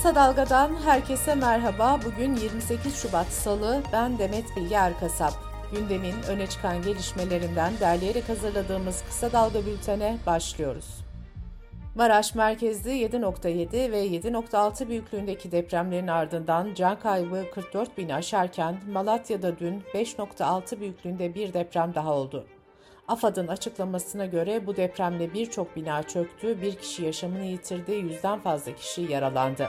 Kısa Dalga'dan herkese merhaba. Bugün 28 Şubat Salı. Ben Demet Bilge Erkasap. Gündemin öne çıkan gelişmelerinden derleyerek hazırladığımız Kısa Dalga bültene başlıyoruz. Maraş merkezli 7.7 ve 7.6 büyüklüğündeki depremlerin ardından can kaybı 44 bini aşarken Malatya'da dün 5.6 büyüklüğünde bir deprem daha oldu. AFAD'ın açıklamasına göre bu depremle birçok bina çöktü, bir kişi yaşamını yitirdi, yüzden fazla kişi yaralandı.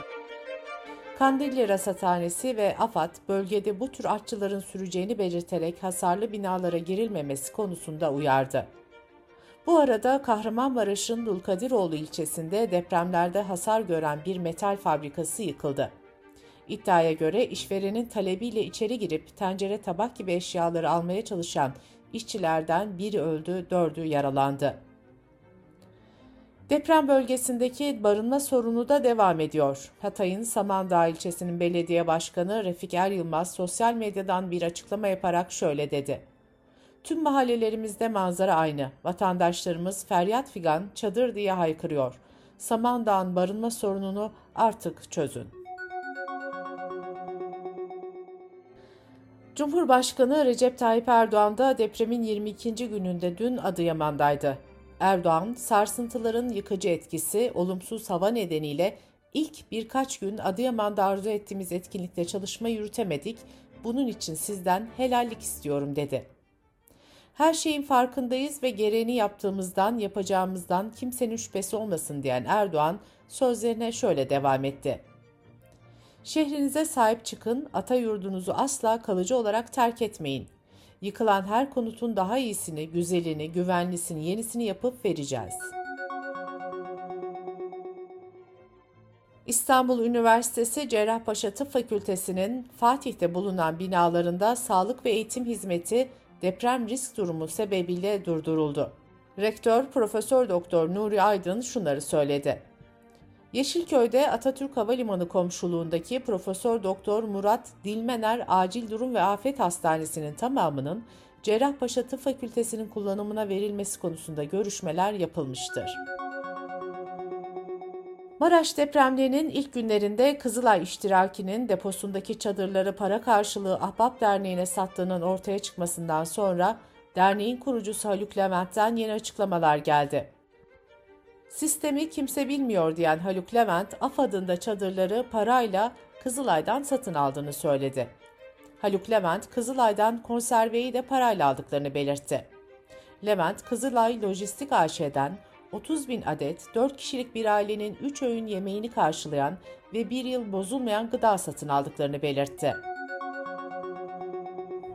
Kandilli Rasathanesi ve AFAD bölgede bu tür artçıların süreceğini belirterek hasarlı binalara girilmemesi konusunda uyardı. Bu arada Kahramanmaraş'ın Dulkadiroğlu ilçesinde depremlerde hasar gören bir metal fabrikası yıkıldı. İddiaya göre işverenin talebiyle içeri girip tencere tabak gibi eşyaları almaya çalışan İşçilerden biri öldü, dördü yaralandı. Deprem bölgesindeki barınma sorunu da devam ediyor. Hatay'ın Samandağ ilçesinin belediye başkanı Refik Er Yılmaz sosyal medyadan bir açıklama yaparak şöyle dedi. Tüm mahallelerimizde manzara aynı. Vatandaşlarımız feryat figan çadır diye haykırıyor. Samandağ'ın barınma sorununu artık çözün. Cumhurbaşkanı Recep Tayyip Erdoğan da depremin 22. gününde dün Adıyaman'daydı. Erdoğan, sarsıntıların yıkıcı etkisi, olumsuz hava nedeniyle ilk birkaç gün Adıyaman'da arzu ettiğimiz etkinlikte çalışma yürütemedik, bunun için sizden helallik istiyorum dedi. Her şeyin farkındayız ve gereğini yaptığımızdan, yapacağımızdan kimsenin şüphesi olmasın diyen Erdoğan sözlerine şöyle devam etti. Şehrinize sahip çıkın, ata yurdunuzu asla kalıcı olarak terk etmeyin. Yıkılan her konutun daha iyisini, güzelini, güvenlisini, yenisini yapıp vereceğiz. İstanbul Üniversitesi Cerrahpaşa Tıp Fakültesi'nin Fatih'te bulunan binalarında sağlık ve eğitim hizmeti deprem risk durumu sebebiyle durduruldu. Rektör Profesör Doktor Nuri Aydın şunları söyledi. Yeşilköy'de Atatürk Havalimanı komşuluğundaki Profesör Doktor Murat Dilmener Acil Durum ve Afet Hastanesi'nin tamamının Cerrahpaşa Tıp Fakültesi'nin kullanımına verilmesi konusunda görüşmeler yapılmıştır. Maraş depremlerinin ilk günlerinde Kızılay İştiraki'nin deposundaki çadırları para karşılığı Ahbap Derneği'ne sattığının ortaya çıkmasından sonra derneğin kurucusu Haluk Levent'ten yeni açıklamalar geldi. Sistemi kimse bilmiyor diyen Haluk Levent, AFAD'ın çadırları parayla Kızılay'dan satın aldığını söyledi. Haluk Levent, Kızılay'dan konserveyi de parayla aldıklarını belirtti. Levent, Kızılay Lojistik AŞ'den 30 bin adet 4 kişilik bir ailenin 3 öğün yemeğini karşılayan ve bir yıl bozulmayan gıda satın aldıklarını belirtti.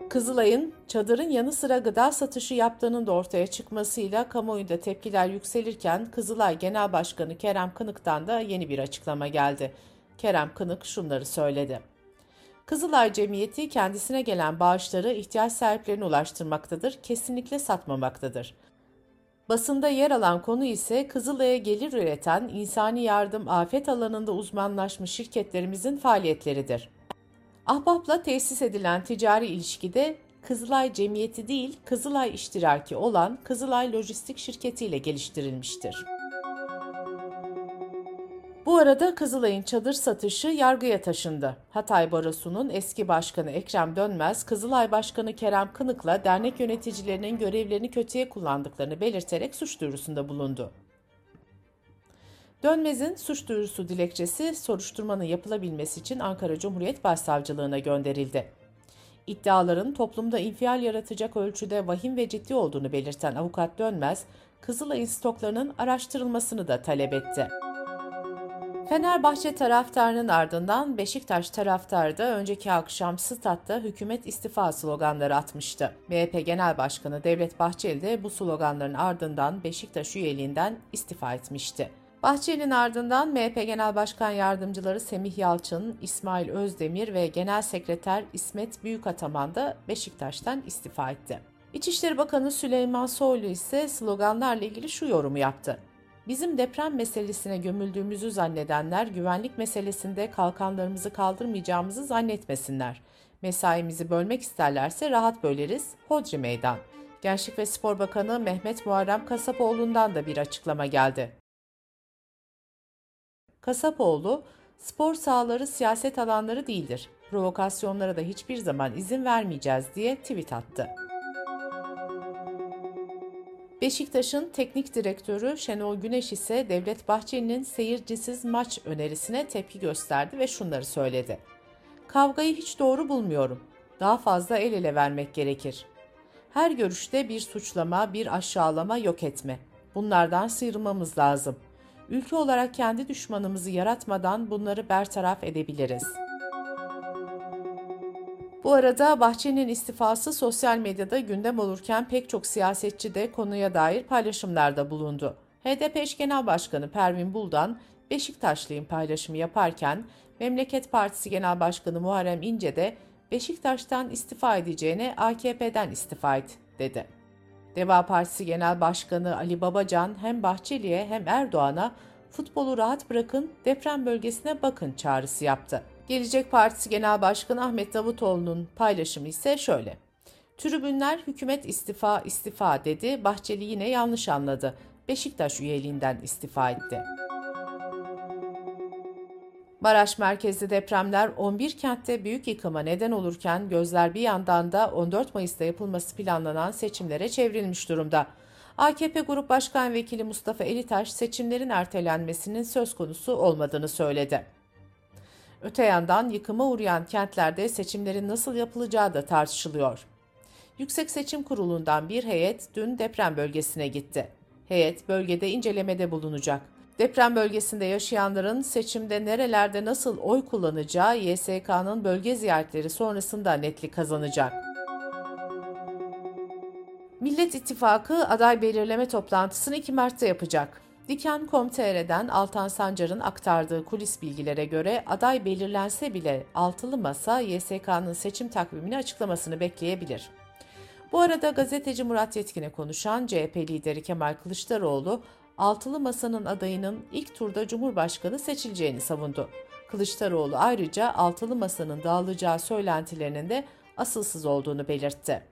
Kızılay'ın çadırın yanı sıra gıda satışı yaptığının da ortaya çıkmasıyla kamuoyunda tepkiler yükselirken Kızılay Genel Başkanı Kerem Kınık'tan da yeni bir açıklama geldi. Kerem Kınık şunları söyledi. Kızılay Cemiyeti kendisine gelen bağışları ihtiyaç sahiplerine ulaştırmaktadır, kesinlikle satmamaktadır. Basında yer alan konu ise Kızılay'a gelir üreten insani yardım afet alanında uzmanlaşmış şirketlerimizin faaliyetleridir. Ahbap'la tesis edilen ticari ilişkide Kızılay Cemiyeti değil, Kızılay iştiraki olan Kızılay Lojistik Şirketi ile geliştirilmiştir. Bu arada Kızılay'ın çadır satışı yargıya taşındı. Hatay Barosu'nun eski başkanı Ekrem Dönmez, Kızılay Başkanı Kerem Kınık'la dernek yöneticilerinin görevlerini kötüye kullandıklarını belirterek suç duyurusunda bulundu. Dönmez'in suç duyurusu dilekçesi soruşturmanın yapılabilmesi için Ankara Cumhuriyet Başsavcılığına gönderildi. İddiaların toplumda infial yaratacak ölçüde vahim ve ciddi olduğunu belirten avukat Dönmez, Kızılay'ın stoklarının araştırılmasını da talep etti. Fenerbahçe taraftarının ardından Beşiktaş taraftarı da önceki akşam statta hükümet istifa sloganları atmıştı. MHP Genel Başkanı Devlet Bahçeli de bu sloganların ardından Beşiktaş üyeliğinden istifa etmişti. Bahçeli'nin ardından MHP Genel Başkan Yardımcıları Semih Yalçın, İsmail Özdemir ve Genel Sekreter İsmet Büyükataman da Beşiktaş'tan istifa etti. İçişleri Bakanı Süleyman Soylu ise sloganlarla ilgili şu yorumu yaptı. Bizim deprem meselesine gömüldüğümüzü zannedenler güvenlik meselesinde kalkanlarımızı kaldırmayacağımızı zannetmesinler. Mesaimizi bölmek isterlerse rahat böleriz, hodri meydan. Gençlik ve Spor Bakanı Mehmet Muharrem Kasapoğlu'ndan da bir açıklama geldi. Kasapoğlu, Spor sahaları siyaset alanları değildir. Provokasyonlara da hiçbir zaman izin vermeyeceğiz diye tweet attı. Beşiktaş'ın teknik direktörü Şenol Güneş ise Devlet Bahçeli'nin seyircisiz maç önerisine tepki gösterdi ve şunları söyledi. Kavgayı hiç doğru bulmuyorum. Daha fazla el ele vermek gerekir. Her görüşte bir suçlama, bir aşağılama, yok etme. Bunlardan sıyrılmamız lazım. Ülke olarak kendi düşmanımızı yaratmadan bunları bertaraf edebiliriz.'' Bu arada Bahçeli'nin istifası sosyal medyada gündem olurken pek çok siyasetçi de konuya dair paylaşımlarda bulundu. HDP eş genel başkanı Pervin Buldan, Beşiktaşlıyım paylaşımı yaparken, Memleket Partisi Genel Başkanı Muharrem İnce de Beşiktaş'tan istifa edeceğine AKP'den istifa et dedi. Deva Partisi Genel Başkanı Ali Babacan hem Bahçeli'ye hem Erdoğan'a futbolu rahat bırakın, deprem bölgesine bakın çağrısı yaptı. Gelecek Partisi Genel Başkanı Ahmet Davutoğlu'nun paylaşımı ise şöyle. Tribünler hükümet istifa istifa dedi. Bahçeli yine yanlış anladı. Beşiktaş üyeliğinden istifa etti. Maraş merkezli depremler 11 kentte büyük yıkıma neden olurken gözler bir yandan da 14 Mayıs'ta yapılması planlanan seçimlere çevrilmiş durumda. AKP Grup Başkan Vekili Mustafa Elitaş seçimlerin ertelenmesinin söz konusu olmadığını söyledi. Öte yandan yıkıma uğrayan kentlerde seçimlerin nasıl yapılacağı da tartışılıyor. Yüksek Seçim Kurulu'ndan bir heyet dün deprem bölgesine gitti. Heyet bölgede incelemede bulunacak. Deprem bölgesinde yaşayanların seçimde nerelerde nasıl oy kullanacağı YSK'nın bölge ziyaretleri sonrasında netlik kazanacak. Millet İttifakı aday belirleme toplantısını 2 Mart'ta yapacak. Diken.com.tr'den Altan Sancar'ın aktardığı kulis bilgilere göre aday belirlense bile altılı masa YSK'nın seçim takvimini açıklamasını bekleyebilir. Bu arada gazeteci Murat Yetkin'e konuşan CHP lideri Kemal Kılıçdaroğlu, altılı masanın adayının ilk turda Cumhurbaşkanı seçileceğini savundu. Kılıçdaroğlu ayrıca altılı masanın dağılacağı söylentilerinin de asılsız olduğunu belirtti.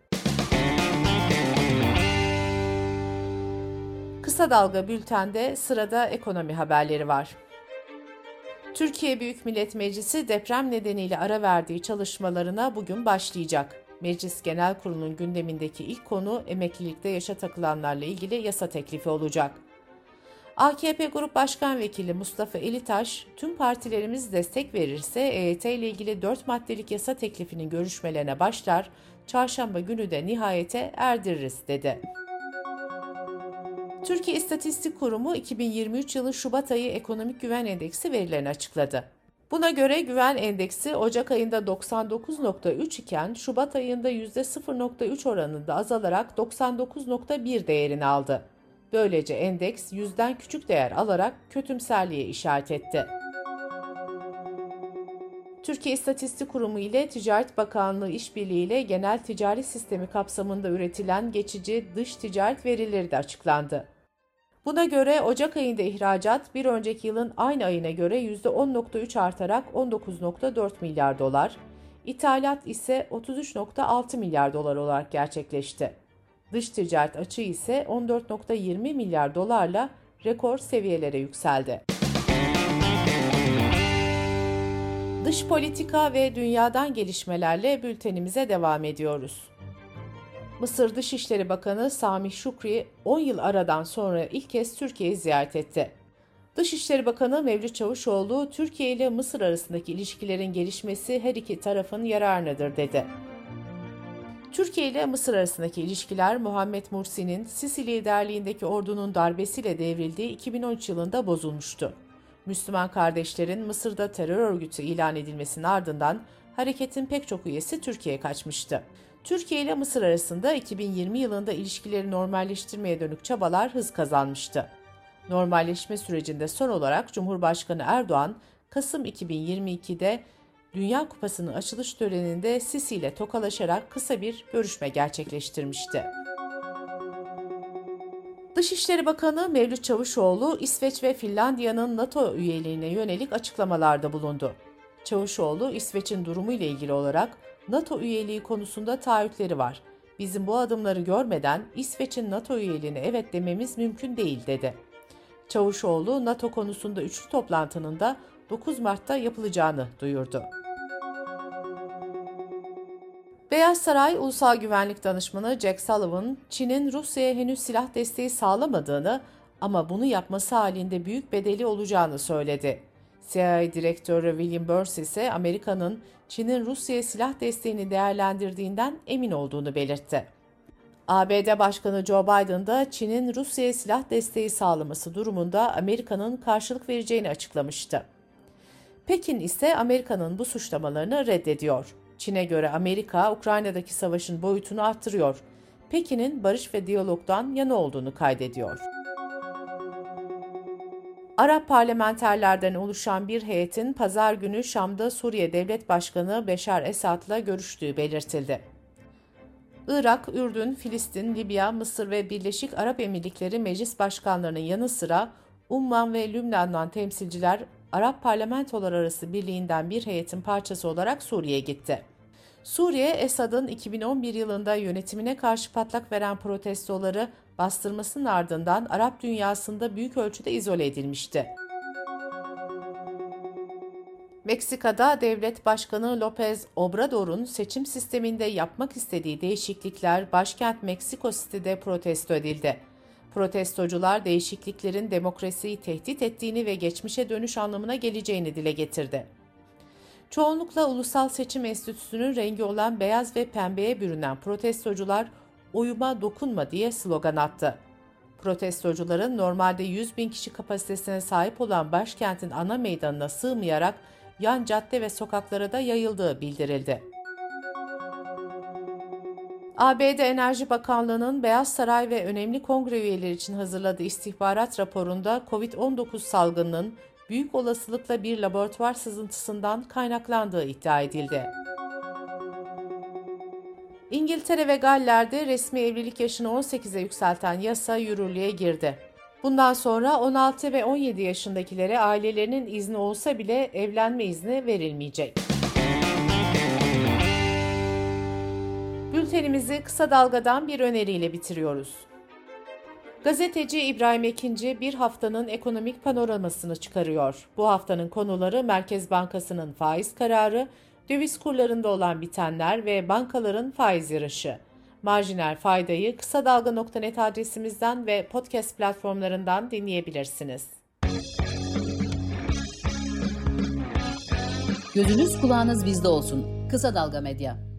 Kısa Dalga Bülten'de sırada ekonomi haberleri var. Türkiye Büyük Millet Meclisi deprem nedeniyle ara verdiği çalışmalarına bugün başlayacak. Meclis Genel Kurulu'nun gündemindeki ilk konu emeklilikte yaşa takılanlarla ilgili yasa teklifi olacak. AKP Grup Başkan Vekili Mustafa Elitaş, tüm partilerimiz destek verirse EYT ile ilgili 4 maddelik yasa teklifinin görüşmelerine başlar, çarşamba günü de nihayete erdiririz dedi. Türkiye İstatistik Kurumu 2023 yılı Şubat ayı ekonomik güven endeksi verilerini açıkladı. Buna göre güven endeksi Ocak ayında 99.3 iken Şubat ayında %0.3 oranında azalarak 99.1 değerini aldı. Böylece endeks yüzden küçük değer alarak kötümserliğe işaret etti. Türkiye İstatistik Kurumu ile Ticaret Bakanlığı işbirliğiyle genel ticari sistemi kapsamında üretilen geçici dış ticaret verileri de açıklandı. Buna göre Ocak ayında ihracat bir önceki yılın aynı ayına göre %10.3 artarak 19.4 milyar dolar, ithalat ise 33.6 milyar dolar olarak gerçekleşti. Dış ticaret açığı ise 14.20 milyar dolarla rekor seviyelere yükseldi. Dış politika ve dünyadan gelişmelerle bültenimize devam ediyoruz. Mısır Dışişleri Bakanı Sami Şukri 10 yıl aradan sonra ilk kez Türkiye'yi ziyaret etti. Dışişleri Bakanı Mevlüt Çavuşoğlu, Türkiye ile Mısır arasındaki ilişkilerin gelişmesi her iki tarafın yararınadır dedi. Türkiye ile Mısır arasındaki ilişkiler Muhammed Mursi'nin Sisi liderliğindeki ordunun darbesiyle devrildiği 2013 yılında bozulmuştu. Müslüman kardeşlerin Mısır'da terör örgütü ilan edilmesinin ardından hareketin pek çok üyesi Türkiye'ye kaçmıştı. Türkiye ile Mısır arasında 2020 yılında ilişkileri normalleştirmeye dönük çabalar hız kazanmıştı. Normalleşme sürecinde son olarak Cumhurbaşkanı Erdoğan, Kasım 2022'de Dünya Kupası'nın açılış töreninde Sisi ile tokalaşarak kısa bir görüşme gerçekleştirmişti. Dışişleri Bakanı Mevlüt Çavuşoğlu, İsveç ve Finlandiya'nın NATO üyeliğine yönelik açıklamalarda bulundu. Çavuşoğlu, İsveç'in durumu ile ilgili olarak NATO üyeliği konusunda taahhütleri var. Bizim bu adımları görmeden İsveç'in NATO üyeliğine evet dememiz mümkün değil dedi. Çavuşoğlu NATO konusunda üçlü toplantının da 9 Mart'ta yapılacağını duyurdu. Beyaz Saray Ulusal Güvenlik Danışmanı Jack Sullivan, Çin'in Rusya'ya henüz silah desteği sağlamadığını ama bunu yapması halinde büyük bedeli olacağını söyledi. CIA Direktörü William Burns ise Amerika'nın Çin'in Rusya'ya silah desteğini değerlendirdiğinden emin olduğunu belirtti. ABD Başkanı Joe Biden da Çin'in Rusya'ya silah desteği sağlaması durumunda Amerika'nın karşılık vereceğini açıklamıştı. Pekin ise Amerika'nın bu suçlamalarını reddediyor. Çin'e göre Amerika, Ukrayna'daki savaşın boyutunu arttırıyor. Pekin'in barış ve diyalogdan yana olduğunu kaydediyor. Arap parlamenterlerden oluşan bir heyetin pazar günü Şam'da Suriye Devlet Başkanı Beşar Esad'la görüştüğü belirtildi. Irak, Ürdün, Filistin, Libya, Mısır ve Birleşik Arap Emirlikleri meclis başkanlarının yanı sıra Umman ve Lübnan'dan temsilciler Arap Parlamentolar Arası Birliği'nden bir heyetin parçası olarak Suriye'ye gitti. Suriye, Esad'ın 2011 yılında yönetimine karşı patlak veren protestoları bastırmasının ardından Arap dünyasında büyük ölçüde izole edilmişti. Meksika'da devlet başkanı López Obrador'un seçim sisteminde yapmak istediği değişiklikler başkent Meksiko City'de protesto edildi. Protestocular değişikliklerin demokrasiyi tehdit ettiğini ve geçmişe dönüş anlamına geleceğini dile getirdi. Çoğunlukla Ulusal Seçim Enstitüsü'nün rengi olan beyaz ve pembeye bürünen protestocular oyuma dokunma diye slogan attı. Protestocuların normalde 100 bin kişi kapasitesine sahip olan başkentin ana meydanına sığmayarak yan cadde ve sokaklara da yayıldığı bildirildi. ABD Enerji Bakanlığı'nın Beyaz Saray ve önemli kongre üyeleri için hazırladığı istihbarat raporunda COVID-19 salgınının büyük olasılıkla bir laboratuvar sızıntısından kaynaklandığı iddia edildi. İngiltere ve Galler'de resmi evlilik yaşını 18'e yükselten yasa yürürlüğe girdi. Bundan sonra 16 ve 17 yaşındakilere ailelerinin izni olsa bile evlenme izni verilmeyecek. Bültenimizi kısa dalgadan bir öneriyle bitiriyoruz. Gazeteci İbrahim Ekinci bir haftanın ekonomik panoramasını çıkarıyor. Bu haftanın konuları Merkez Bankası'nın faiz kararı, döviz kurlarında olan bitenler ve bankaların faiz yarışı. Marjinal faydayı kısa dalga.net adresimizden ve podcast platformlarından dinleyebilirsiniz. Gözünüz kulağınız bizde olsun. Kısa Dalga Medya.